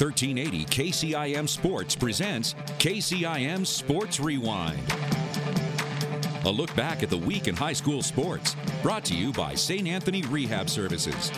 1380 KCIM Sports presents KCIM Sports Rewind. A look back at the week in high school sports, brought to you by St. Anthony Rehab Services.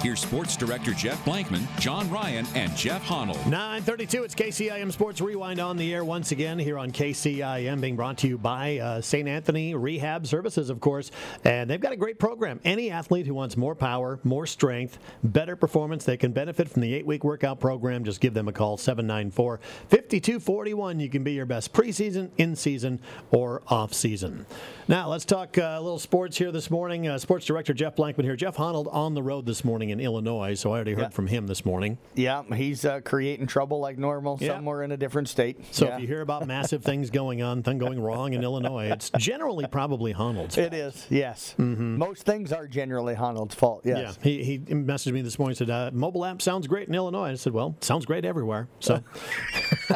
Here's Sports Director Jeff Blankman, John Ryan, and Jeff Honnold. 932, it's KCIM Sports Rewind on the air once again here on KCIM, being brought to you by uh, St. Anthony Rehab Services, of course. And they've got a great program. Any athlete who wants more power, more strength, better performance, they can benefit from the eight week workout program. Just give them a call, 794 5241. You can be your best preseason, in season, or off season. Now, let's talk uh, a little sports here this morning. Uh, sports Director Jeff Blankman here. Jeff Honnold on the road this morning in Illinois, so I already heard Yeah. from him this morning. Yeah, he's uh, creating trouble like normal Yeah. somewhere in a different state. So yeah. if you hear about massive things going on, things going wrong in Illinois, it's generally probably Honnold's. it is, yes. Most things are generally Honnold's fault, yes. Mm-hmm. Yeah, he, he messaged me this morning and said, uh, mobile app sounds great in Illinois. I said, well, sounds great everywhere. So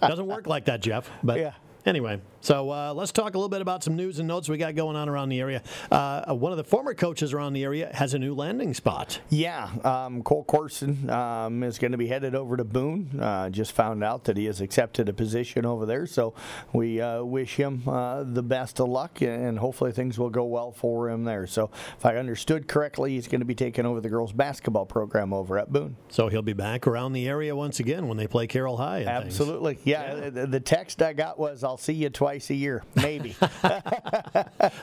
doesn't work like that, Jeff. But Yeah. Anyway, so uh, let's talk a little bit about some news and notes we got going on around the area. Uh, one of the former coaches around the area has a new landing spot. Yeah, um, Cole Corson um, is going to be headed over to Boone. Uh, just found out that he has accepted a position over there, so we uh, wish him uh, the best of luck, and hopefully things will go well for him there. So, if I understood correctly, he's going to be taking over the girls' basketball program over at Boone. So he'll be back around the area once again when they play Carroll High. and. Absolutely, yeah. The, the text I got was, "I'll see you twice a year, maybe."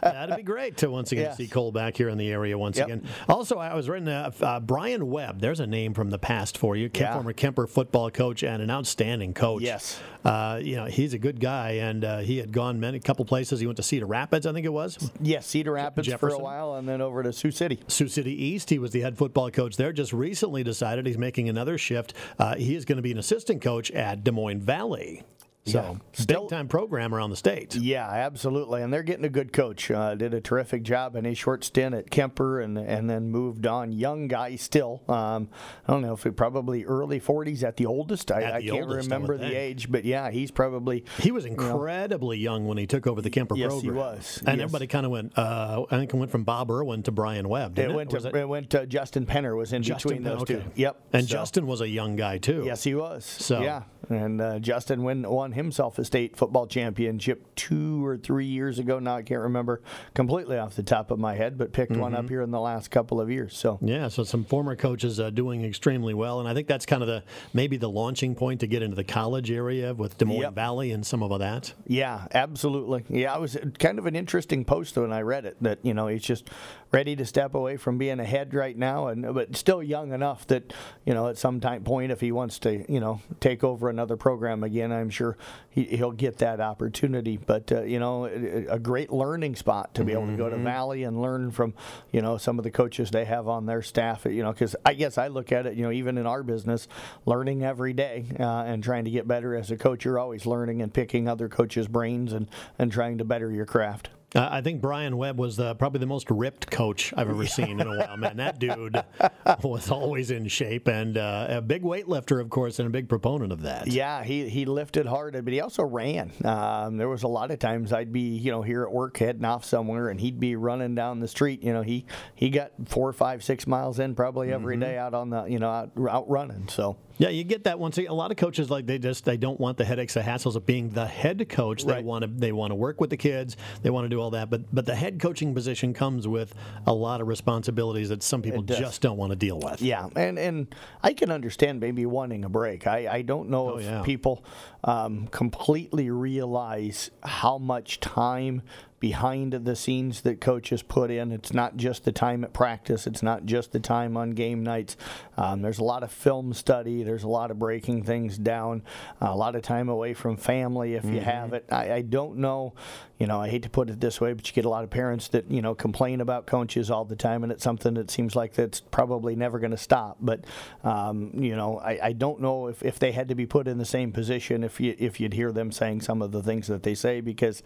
That'd be great to once again Yes. see Cole back here in the area once Yep. again. Also, I was reading uh, uh, Brian Webb. There's a name from the past for you. Yeah. Former Kuemper football coach and an outstanding coach. Yes. Uh, you know he's a good guy, and uh, he had gone many couple places. He went to Cedar Rapids, I think it was. yes, Cedar Rapids for a while, and then over to Sioux City. Sioux City East. He was the head football coach there. Just recently decided he's making another shift. Uh, he is going to be an assistant coach at Des Moines Valley. So Yeah. Still- big time program around the state. Yeah, absolutely, and they're getting a good coach. Uh, did a terrific job in a short stint at Kuemper, and and then moved on. Young guy still. Um, I don't know if he probably early 40s at the oldest. I, At I can't oldest, remember would the think. age, but yeah, he's probably. He was incredibly young when he took over the Kuemper Yes, he program. was. And Yes. everybody kind of went. Uh, I think it went from Bob Irwin to Brian Webb. Didn't It it, went to it went to Justin Penner was in Justin between Penn? those Okay. two. Yep. And So- Justin was a young guy too. Yes, he was. So- yeah, and uh, Justin win, won himself a state football championship two or three years ago. Now I can't remember completely off the top of my head, but picked one Mm-hmm. up here in the last couple of years. So Yeah, so some former coaches uh, doing extremely well, and I think that's kind of the maybe the launching point to get into the college area with Des Moines Yep. Valley and some of that. Yeah, absolutely. Yeah, it was kind of an interesting post when I read it that you know he's just ready to step away from being a head right now, and but still young enough that you know at some time point if he wants to you know take over another program again, I'm sure he, he'll get that opportunity. But uh, you know, a a great learning spot to be able to go to Valley and learn from you know some of the coaches they have on their staff. You know, because I guess I look at it, you know, even in our business, learning every day uh, and trying to get better as a coach. You're always learning and picking other coaches' brains and and trying to better your craft. Uh, I think Brian Webb was the, probably the most ripped coach I've ever seen in a while. Man, that dude was always in shape and uh, a big weightlifter, of course, and a big proponent of that. Yeah, he, he lifted hard, but he also ran. Um, there was a lot of times I'd be, you know, here at work heading off somewhere, and he'd be running down the street. You know, he he got four, five, six miles in probably every day out on the, you know, out, out running. So Yeah, you get that once. A lot of coaches like they just they don't want the headaches, the hassles of being the head coach. They Right. want to they want to work with the kids. They want to do all that. But but the head coaching position comes with a lot of responsibilities that some people just don't want to deal with. Yeah, and and I can understand maybe wanting a break. I, I don't know Oh, if yeah. people um, completely realize how much time behind the scenes that coaches put in. It's not just the time at practice. It's not just the time on game nights. Um, there's a lot of film study. There's a lot of breaking things down. a lot of time away from family if you have it. I, I don't know. You know, I hate to put it this way, but you get a lot of parents that you know complain about coaches all the time, and it's something that seems like that's probably never going to stop. But um, you know, I, I don't know if, if they had to be put in the same position if you if you'd hear them saying some of the things that they say because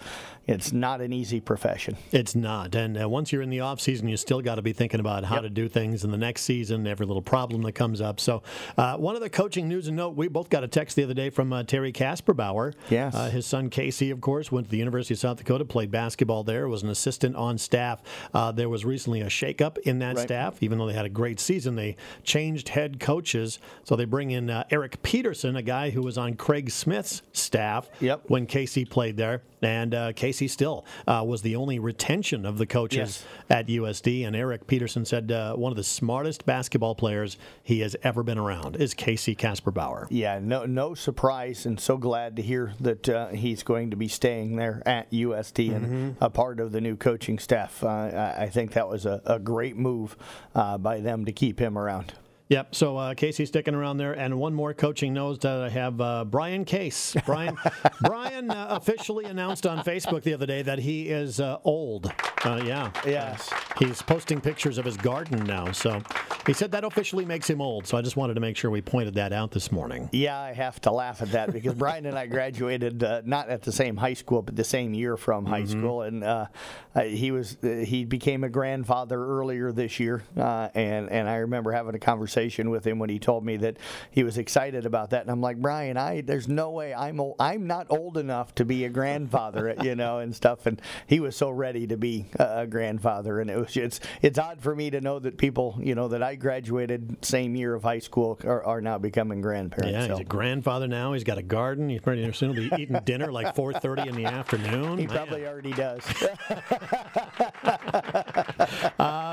it's not an easy profession. It's not. And uh, once you're in the off season, you still got to be thinking about how Yep. to do things in the next season, every little problem that comes up. So, uh, one of the coaching news and note, we both got a text the other day from uh, Terry Kasperbauer. Yes. Uh, his son Casey, of course, went to the University of South Dakota, played basketball there, was an assistant on staff. Uh, there was recently a shakeup in that Right. staff. Even though they had a great season, they changed head coaches. So they bring in uh, Eric Peterson, a guy who was on Craig Smith's staff Yep. when Casey played there. And uh, Casey still uh, was the only retention of the coaches Yes. at USD. And Eric Peterson said uh, one of the smartest basketball players he has ever been around is Casey Kasperbauer. Yeah, no, no surprise, and so glad to hear that uh, he's going to be staying there at USD and a part of the new coaching staff. Uh, I, I think that was a, a great move uh, by them to keep him around. Yep. So uh, Casey's sticking around there, and one more coaching knows that I have uh, Brian Case. Brian, Brian uh, officially announced on Facebook the other day that he is uh, old. Uh, yeah. Yes. He's posting pictures of his garden now. So he said that officially makes him old. So I just wanted to make sure we pointed that out this morning. Yeah, I have to laugh at that because Brian and I graduated uh, not at the same high school, but the same year from high school, and uh, uh, he was uh, he became a grandfather earlier this year, uh, and and I remember having a conversation with him when he told me that he was excited about that, and I'm like, Brian, I there's no way I'm old, I'm not old enough to be a grandfather, you know, and stuff, and he was so ready to be a, a grandfather, and it was it's it's odd for me to know that people, you know, that I graduated same year of high school are, are now becoming grandparents. Yeah, so. he's a grandfather now. He's got a garden. He's pretty soon he'll be eating dinner like 4:30 in the afternoon. He Man. probably already does.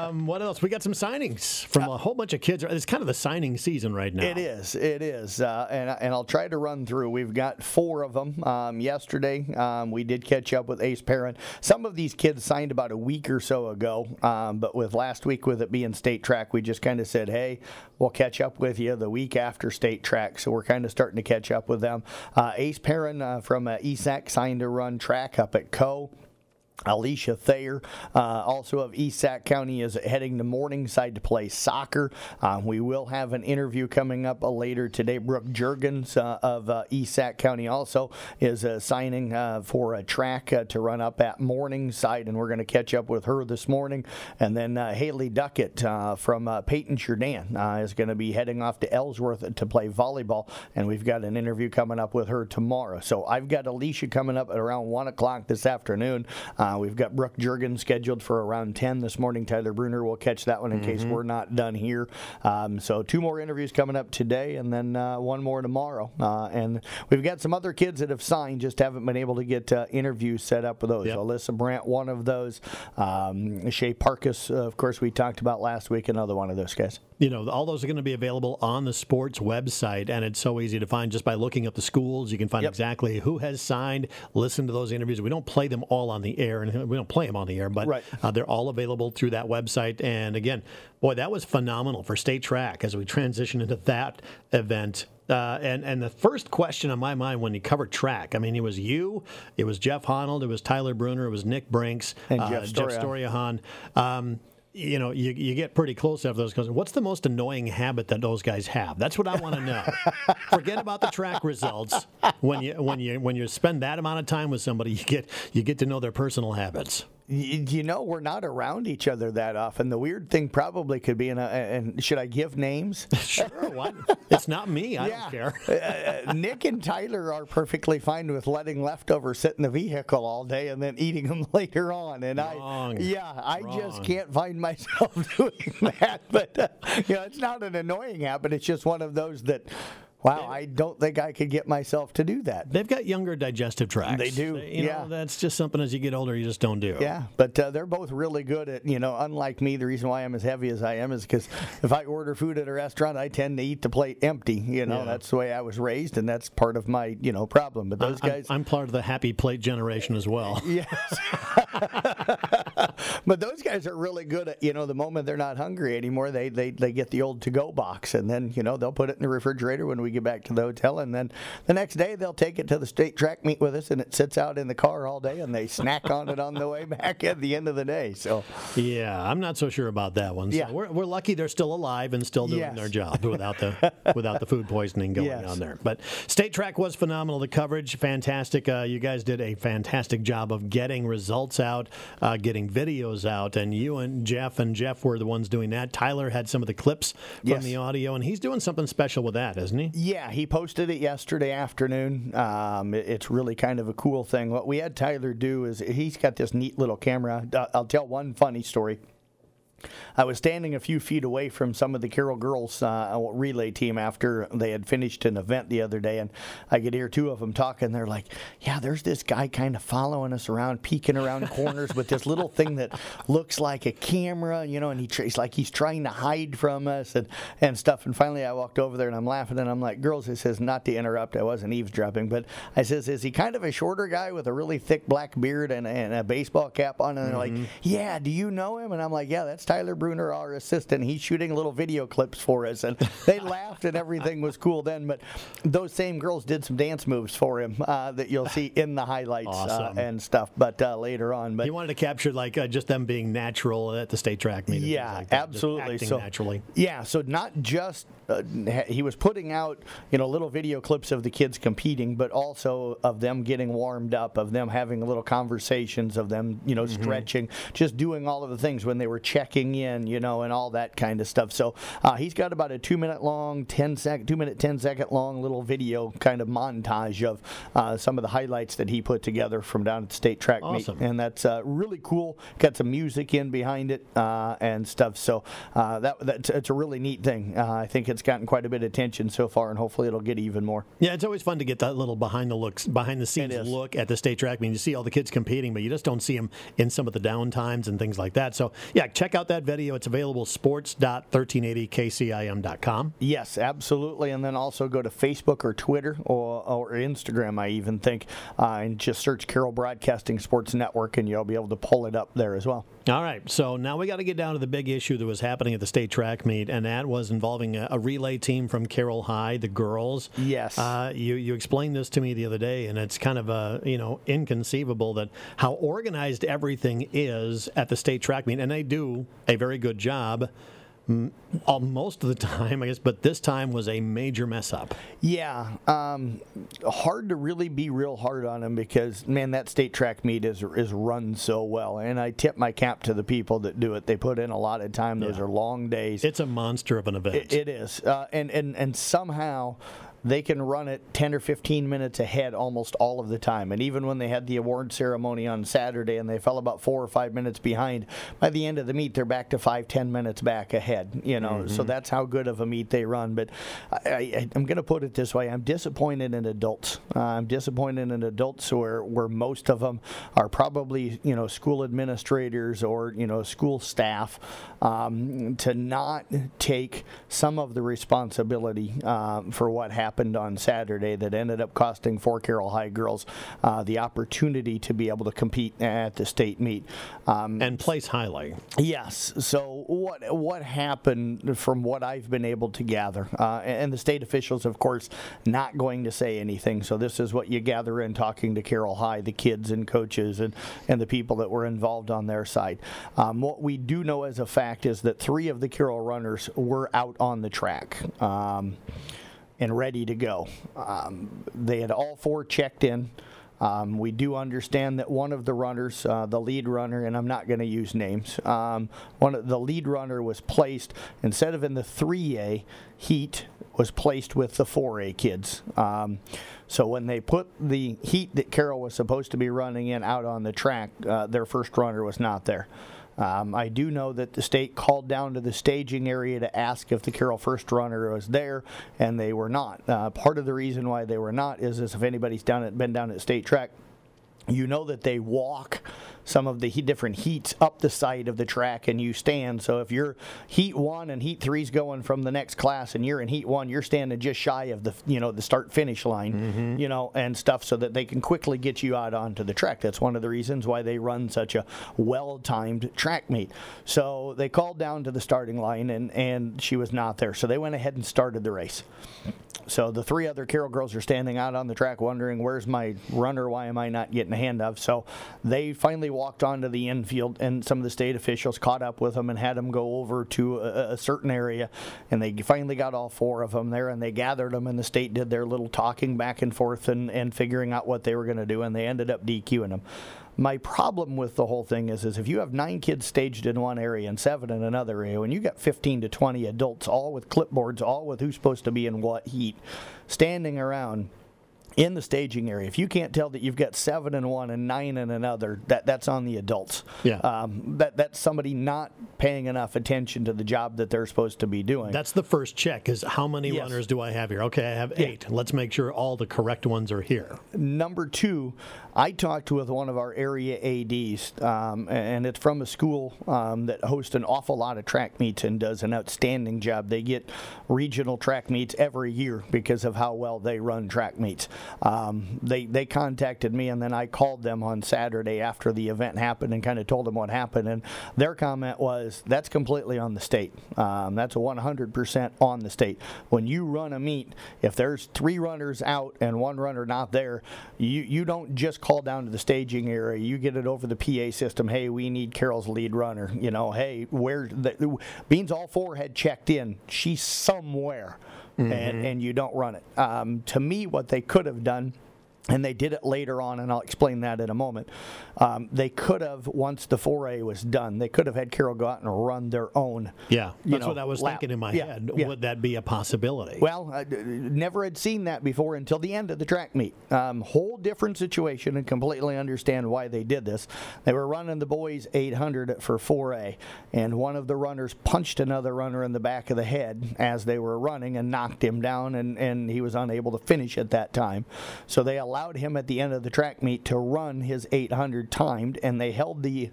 Um, what else? We got some signings from a whole bunch of kids. It's kind of the signing season right now. It is. It is. Uh, and, and I'll try to run through. We've got four of them. Um, yesterday, um, we did catch up with Ace Parent. Some of these kids signed about a week or so ago. Um, but with last week, with it being state track, we just kind of said, hey, we'll catch up with you the week after state track. So we're kind of starting to catch up with them. Uh, Ace Parent uh, from uh, ESAC signed to run track up at Coe. Alicia Thayer, uh, also of East Sac County, is heading to Morningside to play soccer. Uh, we will have an interview coming up uh, later today. Brooke Jurgens uh, of uh, East Sac County also is uh, signing for a track to run up at Morningside, and we're going to catch up with her this morning. And then Haley Duckett from Paton-Churdan uh, is going to be heading off to Ellsworth to play volleyball, and we've got an interview coming up with her tomorrow. So I've got Alicia coming up at around 1 o'clock this afternoon. Uh, we've got Brooke Jurgens scheduled for around 10 this morning. Tyler Bruner will catch that one in case we're not done here. Um, so two more interviews coming up today, and then uh, one more tomorrow. Uh, and we've got some other kids that have signed, just haven't been able to get uh, interviews set up with those. Yep. Alyssa Brandt, one of those. Um, Shay Parkus, uh, of course, we talked about last week, another one of those guys. You know, all those are going to be available on the sports website, and it's so easy to find just by looking up the schools. You can find Yep. exactly who has signed. Listen to those interviews. We don't play them all on the air, and we don't play them on the air, but Right. uh, they're all available through that website. And again, boy, that was phenomenal for state track as we transition into that event. Uh, and and the first question on my mind when you covered track, I mean, it was you, it was Jeff Honnold, it was Tyler Bruner, it was Nick Brinks, And uh, Jeff Storian. Storiahan. Um, you know, you, you get pretty close after those guys. What's the most annoying habit that those guys have? That's what I want to know. Forget about the track results. When you when you when you spend that amount of time with somebody, you get you get to know their personal habits. You know, we're not around each other that often. The weird thing probably could be, in a, and should I give names? Sure, what? It's not me. I Yeah. don't care. uh, Nick and Tyler are perfectly fine with letting leftovers sit in the vehicle all day and then eating them later on. And Wrong. I, yeah, I Wrong. just can't find myself doing that. But uh, you know, it's not an annoying habit. It's just one of those that, wow, I don't think I could get myself to do that. They've got younger digestive tracts. They do, You yeah. know, that's just something as you get older you just don't do. Yeah, but uh, they're both really good at, you know, unlike me, the reason why I'm as heavy as I am is because if I order food at a restaurant, I tend to eat the plate empty. You know, Yeah. that's the way I was raised, and that's part of my, you know, problem. But those I'm, guys. I'm part of the happy plate generation as well. Yes. but those guys are really good at you know the moment they're not hungry anymore, they they they get the old to go box and then you know they'll put it in the refrigerator when we get back to the hotel, and then the next day they'll take it to the state track meet with us, and it sits out in the car all day, and they snack on it on the way back at the end of the day. So yeah, I'm not so sure about that one. So Yeah. we're, we're lucky they're still alive and still doing Yes. their job without the without the food poisoning going Yes. on there. But state track was phenomenal. The coverage fantastic. Uh, you guys did a fantastic job of getting results out, uh, getting videos out, and you and Jeff and Jeff were the ones doing that. Tyler had some of the clips from Yes. the audio, and he's doing something special with that, isn't he? Yeah, he posted it yesterday afternoon. Um, it- it's really kind of a cool thing. What we had Tyler do is he's got this neat little camera. Uh, I'll tell one funny story. I was standing a few feet away from some of the Carroll girls uh, relay team after they had finished an event the other day, and I could hear two of them talking. They're like, "Yeah, there's this guy kind of following us around, peeking around corners with this little thing that looks like a camera, you know, and he tr- he's like he's trying to hide from us and and stuff." And finally, I walked over there and I'm laughing, and I'm like, "Girls," I says, not to interrupt, I wasn't eavesdropping, but I says, "Is he kind of a shorter guy with a really thick black beard and, and a baseball cap on?" And they're like, "Yeah, do you know him?" And I'm like, "Yeah, that's Tyler Bruner, our assistant. He's shooting little video clips for us." And they laughed and everything was cool then. But those same girls did some dance moves for him uh, that you'll see in the highlights uh, and stuff. But uh, later on, but He wanted to capture like uh, just them being natural at the state track meet. yeah, like absolutely. so naturally. yeah, so not just uh, he was putting out you know little video clips of the kids competing, but also of them getting warmed up, of them having little conversations, of them you know Mm-hmm. stretching, just doing all of the things when they were checking in, you know, and all that kind of stuff. So uh, he's got about a two minute long, 10 sec, two minute, 10 second long little video kind of montage of uh, some of the highlights that he put together from down at the state track Awesome. meet, and that's uh, really cool. Got some music in behind it uh, and stuff. So uh, that that's it's a really neat thing. Uh, I think it's gotten quite a bit of attention so far, and hopefully it'll get even more. Yeah, it's always fun to get that little behind the looks, behind the scenes look at the state track meet. You see all the kids competing, but you just don't see them in some of the down times and things like that. So, yeah, check out that video. It's available sports.1380kcim.com. Yes, absolutely. And then also go to Facebook or Twitter or, or Instagram, I even think, uh, and just search Carroll Broadcasting Sports Network, and you'll be able to pull it up there as well. All right, so now we got to get down to the big issue that was happening at the state track meet, and that was involving a, a relay team from Carroll High, the girls. Yes. Uh, you you explained this to me the other day, and it's kind of uh, you know inconceivable that how organized everything is at the state track meet, and they do a very good job. Mm, all- Most of the time, I guess, but this time was a major mess up. Yeah, um, hard to really be real hard on him because man, that state track meet is is run so well, and I tip my cap to the people that do it. They put in a lot of time. Those Yeah. are long days. It's a monster of an event. It- it is, uh, and and and somehow they can run it 10 or 15 minutes ahead almost all of the time. And even when they had the award ceremony on Saturday and they fell about four or five minutes behind, by the end of the meet they're back to five, ten minutes back ahead. You know, so that's how good of a meet they run. But I, I, I'm going to put it this way: I'm disappointed in adults. Uh, I'm disappointed in adults where where most of them are probably you know school administrators or you know school staff um, to not take some of the responsibility um, for what happened on Saturday that ended up costing four Carroll High girls uh, the opportunity to be able to compete at the state meet. Um, and place highly. Yes. So what what happened from what I've been able to gather, uh, and the state officials, of course, not going to say anything. So this is what you gather in talking to Carroll High, the kids and coaches, and and the people that were involved on their side. Um, what we do know as a fact is that three of the Carroll runners were out on the track. Um, and ready to go. Um, they had all four checked in. Um, we do understand that one of the runners, uh, the lead runner, and I'm not going to use names, um, one of the lead runner was placed instead of in the 3A heat, was placed with the 4A kids. Um, so when they put the heat that Carroll was supposed to be running in out on the track, uh, their first runner was not there. Um, I do know that the state called down to the staging area to ask if the Carroll first runner was there, and they were not. Uh, part of the reason why they were not is, is if anybody's down at, been down at state track, you know that they walk some of the different heats up the side of the track, and you stand. So if you're heat one and heat three's going from the next class, and you're in heat one, you're standing just shy of the you know the start finish line, mm-hmm. you know, and stuff, so that they can quickly get you out onto the track. That's one of the reasons why they run such a well timed track meet. So they called down to the starting line, and and she was not there. So they went ahead and started the race. So the three other Carroll girls are standing out on the track wondering, where's my runner? Why am I not getting a hand of? So they finally walked onto the infield, and some of the state officials caught up with them and had them go over to a, a certain area. And they finally got all four of them there, and they gathered them, and the state did their little talking back and forth and, and figuring out what they were going to do, and they ended up DQing them. My problem with the whole thing is, is if you have nine kids staged in one area and seven in another area, and you got 15 to 20 adults, all with clipboards, all with who's supposed to be in what heat, standing around in the staging area. If you can't tell that you've got seven in one and nine in another, that that's on the adults. Yeah. Um, that that's somebody not paying enough attention to the job that they're supposed to be doing. That's the first check: is how many Yes. runners do I have here? Okay, I have eight. Let's make sure all the correct ones are here. Number two, I talked with one of our area ADs, um, and it's from a school um, that hosts an awful lot of track meets and does an outstanding job. They get regional track meets every year because of how well they run track meets. Um, they they contacted me, and then I called them on Saturday after the event happened and kind of told them what happened. And their comment was, "That's completely on the state. Um, that's 100% on the state. When you run a meet, if there's three runners out and one runner not there, you you don't just call down to the staging area. You get it over the PA system. Hey, we need Carroll's lead runner. You know, hey, where the Beans all four had checked in. She's somewhere, and and you don't run it. Um, to me, what they could have done and they did it later on, and I'll explain that in a moment. Um, they could have, once the 4A was done, they could have had Carroll go out and run their own. Yeah, that's know, what I was lap. thinking in my Yeah, head. yeah. Would that be a possibility? Well, I d- never had seen that before until the end of the track meet. Um, whole different situation, and completely understand why they did this. They were running the boys 800 for 4A, and one of the runners punched another runner in the back of the head as they were running and knocked him down, and, and he was unable to finish at that time. So they allowed him at the end of the track meet to run his 800 timed, and they held the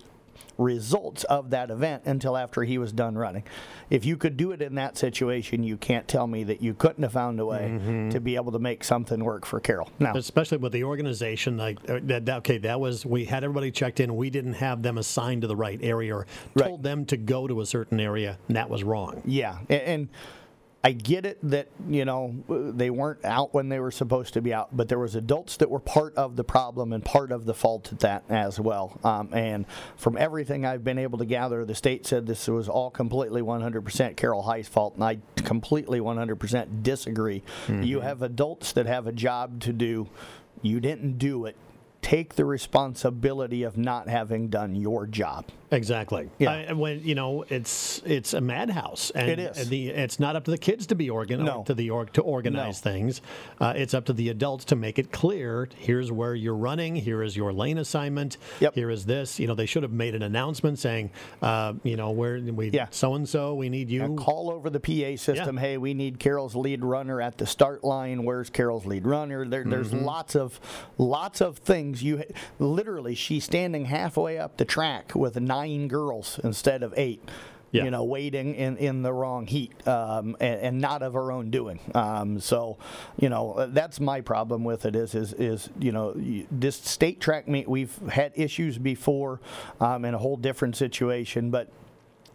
results of that event until after he was done running. If you could do it in that situation, you can't tell me that you couldn't have found a way to be able to make something work for Carroll. Now, especially with the organization like uh, that, okay that was we had everybody checked in we didn't have them assigned to the right area or Right. told them to go to a certain area and that was wrong yeah, a- and I get it that you know they weren't out when they were supposed to be out, but there was adults that were part of the problem and part of the fault at that as well. Um, and from everything I've been able to gather, the state said this was all completely 100% Carroll High's fault, and I completely 100% disagree. You have adults that have a job to do. You didn't do it. Take the responsibility of not having done your job. Exactly. Yeah. I, when you know it's it's a madhouse, and It is. the, it's not up to the kids to be organ No. to the org to organize things. Uh, it's up to the adults to make it clear. Here's where you're running. Here is your lane assignment. Yep. Here is this. You know, they should have made an announcement saying, uh, you know, where we Yeah. so and so we need you. Call over the PA system. Hey, we need Carroll's lead runner at the start line. Where's Carroll's lead runner? There, there's Mm-hmm. lots of lots of things. You literally, she's standing halfway up the track with nine girls instead of eight. Yeah. You know, waiting in, in the wrong heat um, and, and not of her own doing. Um, so, you know, uh, that's my problem with it. Is is is you know this state track meet we've had issues before um, in a whole different situation, but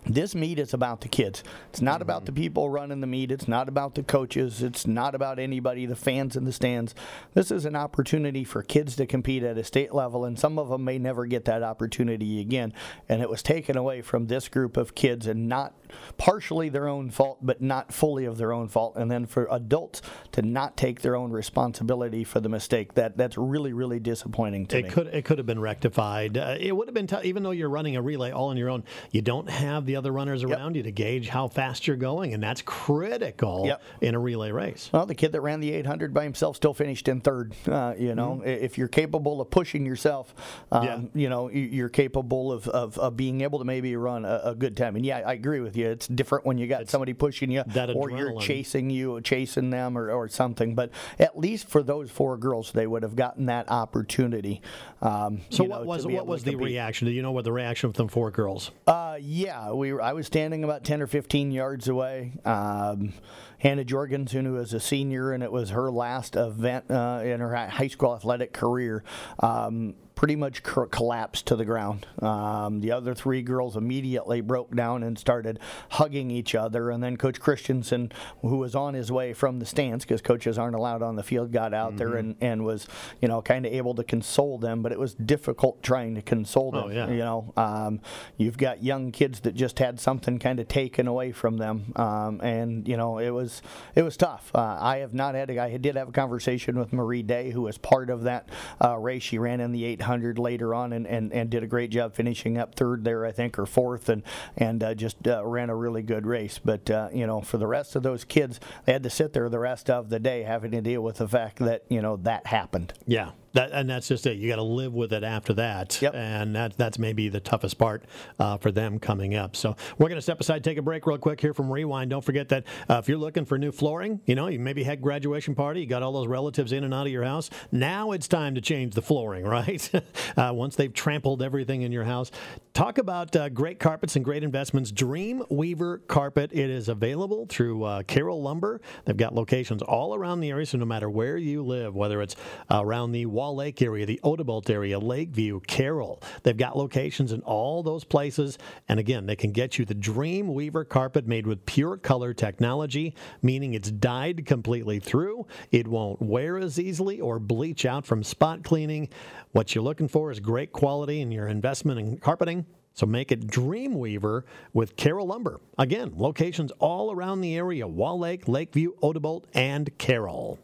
this meet is about the kids. It's not about the mm-hmm. people running the meet. It's not about the coaches. It's not about anybody, the fans in the stands. This is an opportunity for kids to compete at a state level, and some of them may never get that opportunity again. And it was taken away from this group of kids, and not partially their own fault, but not fully of their own fault. And then for adults to not take their own responsibility for the mistake, that that's really, really disappointing to It me. could it could have been rectified. Uh, it would have been tough, even though you're running a relay all on your own. You don't have the other runners around you to gauge how fast you're going, and that's critical Yep. in a relay race. Well, the kid that ran the 800 by himself still finished in third. Uh, you know, I if you're capable of pushing yourself, um, Yeah. you know, you- you're capable of, of, of being able to maybe run a, a good time. And yeah, I agree with you. You, it's different when you got somebody pushing you, or you're chasing you, chasing them, or, or something. But at least for those four girls, they would have gotten that opportunity. Um, So what know, was what was the reaction? Do you know what the reaction of them four girls? Uh, yeah, we were, I was standing about 10 or 15 yards away. Um, Hannah Jorgensen, who was a senior, and it was her last event uh, in her high school athletic career. Um, pretty much co- collapsed to the ground. Um, the other three girls immediately broke down and started hugging each other. And then Coach Christensen, who was on his way from the stands because coaches aren't allowed on the field, got out there and, and was, you know, kind of able to console them. But it was difficult trying to console them. Oh, yeah. You know, um, you've got young kids that just had something kind of taken away from them, um, and you know, it was it was tough. Uh, I have not had. A, I did have a conversation with Marie Day, who was part of that uh, race. She ran in the 800 later on, and, and, and did a great job finishing up third there, I think, or fourth, and and uh, just uh, ran a really good race. But uh, you know, for the rest of those kids, they had to sit there the rest of the day having to deal with the fact that you know that happened. Yeah, that, and that's just it. You got to live with it after that, Yep. and that that's maybe the toughest part uh, for them coming up. So we're going to step aside, take a break real quick here from Rewind. Don't forget that uh, if you're looking for new flooring, you know you maybe had graduation party, you got all those relatives in and out of your house. Now it's time to change the flooring, right? uh, once they've trampled everything in your house. Talk about uh, great carpets and great investments. Dream Weaver Carpet. It is available through uh, Carroll Lumber. They've got locations all around the area, so no matter where you live, whether it's around the Wall Lake area, the Odebolt area, Lakeview, Carroll, they've got locations in all those places. And again, they can get you the Dream Weaver carpet made with pure color technology, meaning it's dyed completely through. It won't wear as easily or bleach out from spot cleaning. What you're looking for is great quality in your investment in carpeting. So make it Dreamweaver with Carroll Lumber. Again, locations all around the area Wall Lake, Lakeview, Odebolt, and Carroll.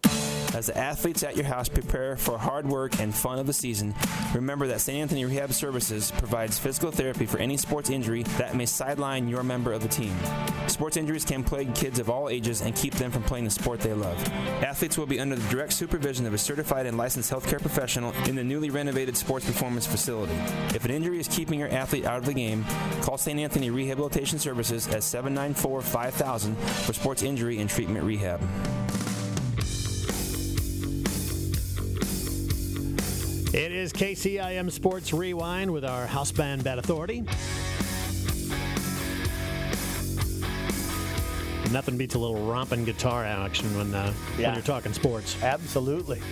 As the athletes at your house prepare for hard work and fun of the season, remember that St. Anthony Rehab Services provides physical therapy for any sports injury that may sideline your member of the team. Sports injuries can plague kids of all ages and keep them from playing the sport they love. Athletes will be under the direct supervision of a certified and licensed healthcare professional in the newly renovated sports performance facility. If an injury is keeping your athlete out of the game, call St. Anthony Rehabilitation Services at 794 5000 for sports injury and treatment rehab. It is KCIM Sports Rewind with our house band Bad Authority. Nothing beats a little romping guitar action when, uh, when you're talking sports. Absolutely.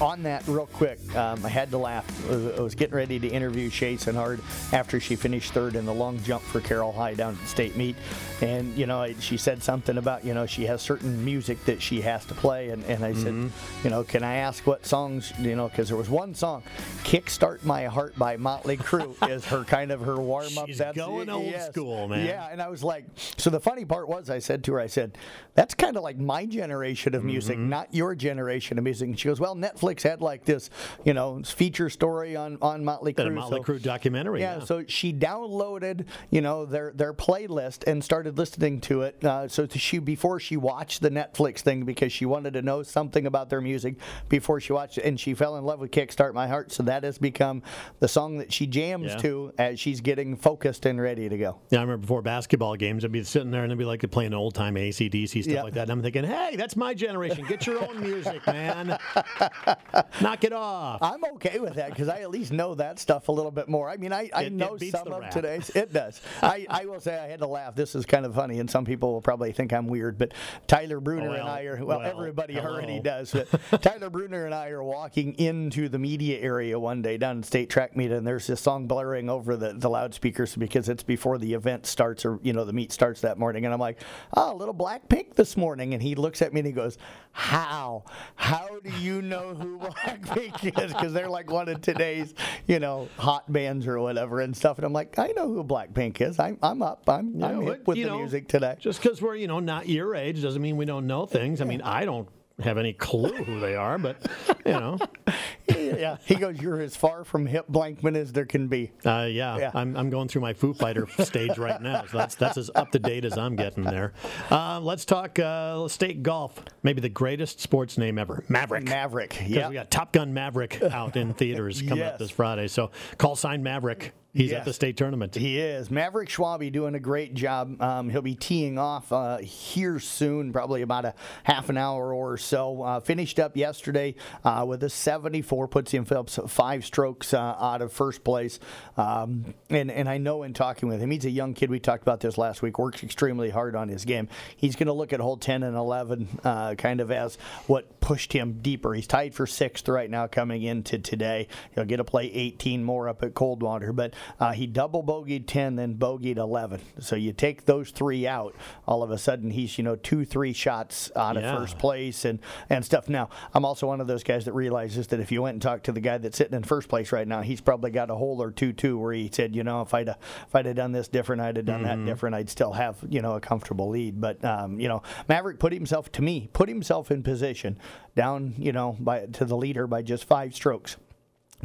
On that, real quick, um, I had to laugh. I was, I was getting ready to interview Shay Hard after she finished third in the long jump for Carroll High down at the state meet. And, you know, she said something about, you know, she has certain music that she has to play. And, and I said, you know, can I ask what songs, you know, because there was one song, Kickstart My Heart by Motley Crue is her kind of her warm up. She's going old school, man. Yeah, and I was like, so the funny part was, I said to her, I said, that's kind of like my generation of music, Mm-hmm. not your generation of music. And she goes, well, Netflix had like this, you know, feature story on on Motley Crue. a Motley so- Crue documentary. yeah, so she downloaded, you know, their their playlist and started listening to it. Uh, so she before she watched the Netflix thing because she wanted to know something about their music before she watched it, and she fell in love with "Kickstart My Heart." So that has become the song that she jams Yeah. to as she's getting focused and ready to go. Yeah, I remember before basketball games, I'd be sitting there and I'd be like playing old time ACDC stuff Yeah. like that. And I'm thinking, hey, that's my generation. Get your own music, man. Knock it off. I'm okay with that because I at least know that stuff a little bit more. I mean, I, I It- it know beats some of rap. today's. It does. I, I will say I had to laugh. This is kind of funny, and some people will probably think I'm weird, but Tyler Bruner and I are, well, well, everybody hello. already does. But Tyler Bruner and I are walking into the media area one day down in state track meet, and there's this song blaring over the, the loudspeakers because it's before the event starts or, you know, the meet starts that morning. And I'm like, oh, a little Blackpink this morning. And he looks at me and he goes, how? How do you know who Blackpink is? Because they're like one of today's, you know, hot bands or whatever and stuff. And I'm like, I know who Blackpink is. I'm, I'm up. I'm, You I'm it- with the know, music today. Just because we're, you know, not your age doesn't mean we don't know things. I mean, I don't have any clue who they are, but, you know, yeah. He goes, you're as far from hip Blankman as there can be. uh, yeah, Yeah. I'm, I'm going through my Foo Fighter stage right now. So that's, that's as up to date as I'm getting there. Uh, let's talk uh, state golf. Maybe the greatest sports name ever Maverick. Maverick. Because Yeah. we got Top Gun Maverick out in theaters coming up this Friday. So call sign Maverick. He's Yes. at the state tournament. He is. Maverick Schwabe doing a great job. Um, he'll be teeing off uh, here soon, probably about a half an hour or so. Uh, finished up yesterday uh, with a 74, puts him Phillips five strokes uh, out of first place. Um, and, and I know in talking with him, he's a young kid. We talked about this last week, works extremely hard on his game. He's going to look at hole 10 and 11 uh, kind of as what pushed him deeper. He's tied for sixth right now coming into today. He'll get to play 18 more up at Coldwater, but uh, he double bogeyed 10, then bogeyed 11. So you take those three out, all of a sudden he's you know two, three shots out Yeah. of first place and and stuff. Now I'm also one of those guys that realizes that if you went and talked to the guy that's sitting in first place right now, he's probably got a hole or two too where he said, you know, if I'd if I'd have done this different, I'd have done that different, I'd still have you know a comfortable lead. But um, you know, Maverick put himself to me put himself in position down you know by to the leader by just five strokes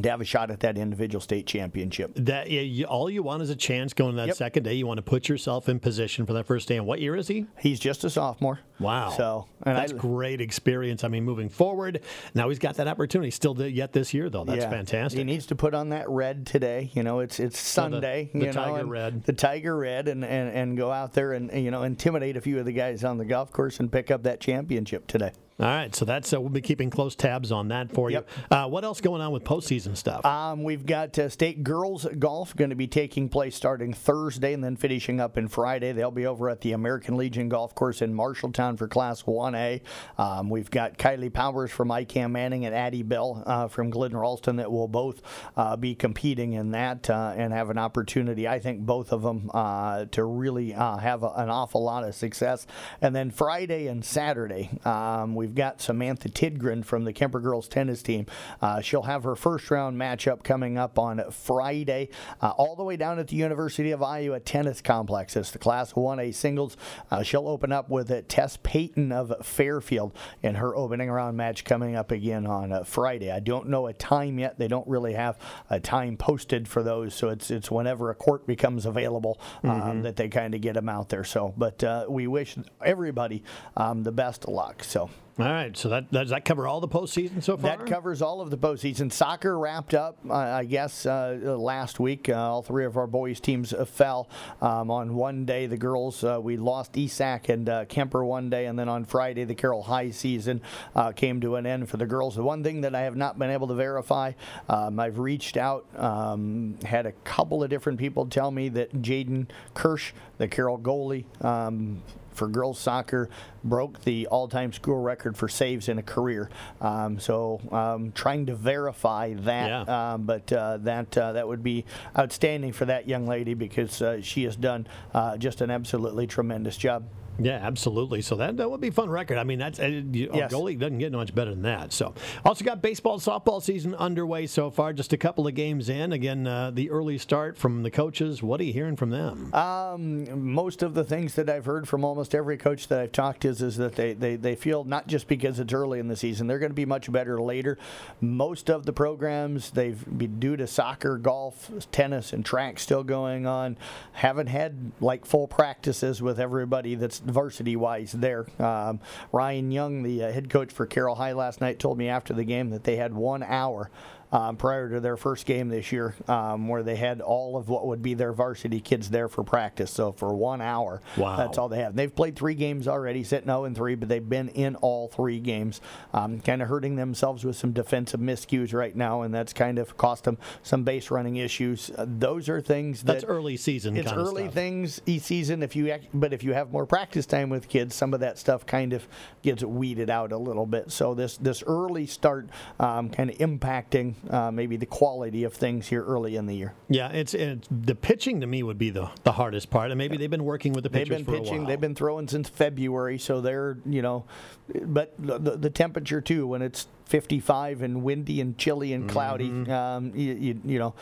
to have a shot at that individual state championship. That yeah, you, all you want is a chance going to that Yep. second day. You want to put yourself in position for that first day. And what year is he? He's just a sophomore. Wow. So and that's I, great experience. I mean, moving forward, now he's got that opportunity. Still yet this year, though. That's Yeah. fantastic. He needs to put on that red today. You know, it's it's So the- Sunday. the know, tiger red. The tiger red, and, and and go out there and you know intimidate a few of the guys on the golf course and pick up that championship today. All right, so that's uh, we'll be keeping close tabs on that for Yep. you. Uh, what else going on with postseason stuff? Um, we've got uh, state girls golf going to be taking place starting Thursday and then finishing up in Friday. They'll be over at the American Legion Golf Course in Marshalltown for Class 1A. Um, we've got Kylie Powers from IKM Manning and Addie Bell uh, from Glidden Ralston that will both uh, be competing in that uh, and have an opportunity, I think, both of them uh, to really uh, have a, an awful lot of success. And then Friday and Saturday, um, we've got Samantha Tidgren from the Kuemper girls tennis team. Uh, she'll have her first round matchup coming up on Friday, uh, all the way down at the University of Iowa Tennis Complex. It's the Class 1A singles. Uh, she'll open up with Tess Payton of Fairfield in her opening round match coming up again on uh, Friday. I don't know a time yet. They don't really have a time posted for those, so it's it's whenever a court becomes available um, that they kind of get them out there. So, but uh, we wish everybody um, the best of luck. So. All right, so that does that cover all the postseason so far? That covers all of the postseason. Soccer wrapped up, uh, I guess, uh, last week. Uh, all three of our boys' teams uh, fell um, on one day. The girls, uh, we lost Esac and uh, Kuemper one day, and then on Friday, the Carroll High season uh, came to an end for the girls. The one thing that I have not been able to verify, um, I've reached out, um, had a couple of different people tell me that Jaden Kirsch, the Carroll goalie, um, for girls soccer broke the all-time school record for saves in a career. Um, so um, trying to verify that, Yeah. um, but uh, that uh, that would be outstanding for that young lady because uh, she has done uh, just an absolutely tremendous job. Yeah, absolutely. So that, that would be a fun record. I mean, that's uh, you, Yes. a goalie doesn't get much better than that. So also got baseball, softball season underway so far. Just a couple of games in. Again, uh, the early start from the coaches. What are you hearing from them? Um, most of the things that I've heard from almost every coach that I've talked to is, is that they, they, they feel not just because it's early in the season, they're going to be much better later. Most of the programs, they've been due to soccer, golf, tennis, and track still going on, haven't had like full practices with everybody that's varsity wise there. Um, Ryan Young, the uh, head coach for Carroll High last night, told me after the game that they had one hour um, prior to their first game this year, um, where they had all of what would be their varsity kids there for practice. So for one hour, Wow. that's all they have. They've played three games already, sitting 0 and 3, but they've been in all three games, um, kind of hurting themselves with some defensive miscues right now, and that's kind of cost them some base running issues. Uh, those are things that That's early season. it's kind of early things each season. If you act, but if you have more practice time with kids, some of that stuff kind of gets weeded out a little bit. So this this early start um, kind of impacting uh, maybe the quality of things here early in the year. Yeah, it's, it's the pitching to me would be the, the hardest part, and maybe they've been working with the pitchers. They've been pitching. They've been throwing since February, so they're you know, but the, the, temperature too when it's 55 and windy and chilly and cloudy. Mm-hmm. Um, you, you, you know,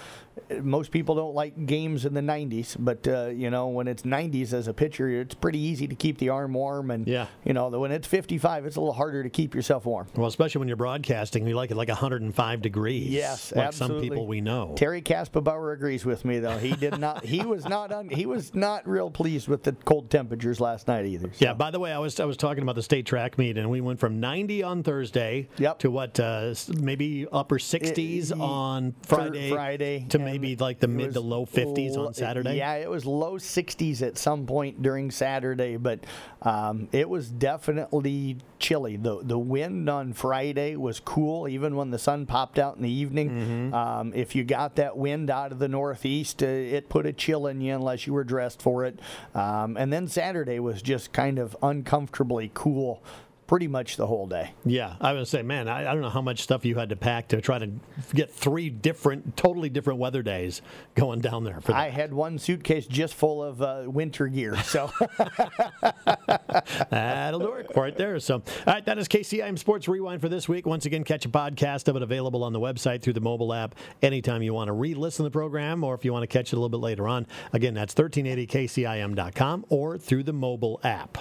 most people don't like games in the 90s, but uh, you know when it's 90s as a pitcher, it's pretty easy to keep the arm warm. And Yeah. you know, when it's 55, it's a little harder to keep yourself warm. well, especially when you're broadcasting, you like it like 105 degrees. Yes, like absolutely. some people we know. Terry Kasperbauer agrees with me though. He did not. He was not. Un, he was not real pleased with the cold temperatures last night either. so. Yeah. By the way, I was I was talking about the state track meet, and we went from 90 on Thursday Yep. to what, uh, maybe upper 60s It- on Friday, Friday to maybe like the mid to low 50s l- on Saturday. Yeah, it was low 60s at some point during Saturday, but um, it was definitely chilly. the The wind on Friday was cool, even when the sun popped out in the evening. Mm-hmm. Um, if you got that wind out of the northeast, uh, it put a chill in you unless you were dressed for it. Um, and then Saturday was just kind of uncomfortably cool. Pretty much the whole day. Yeah, I would say, man, I, I don't know how much stuff you had to pack to try to get three different, totally different weather days going down there. I had one suitcase just full of uh, winter gear, so That'll do it right there. So, all right, that is KCIM Sports Rewind for this week. Once again, catch a podcast of it available on the website through the mobile app anytime you want to re listen to the program or if you want to catch it a little bit later on. Again, that's 1380kcim.com or through the mobile app.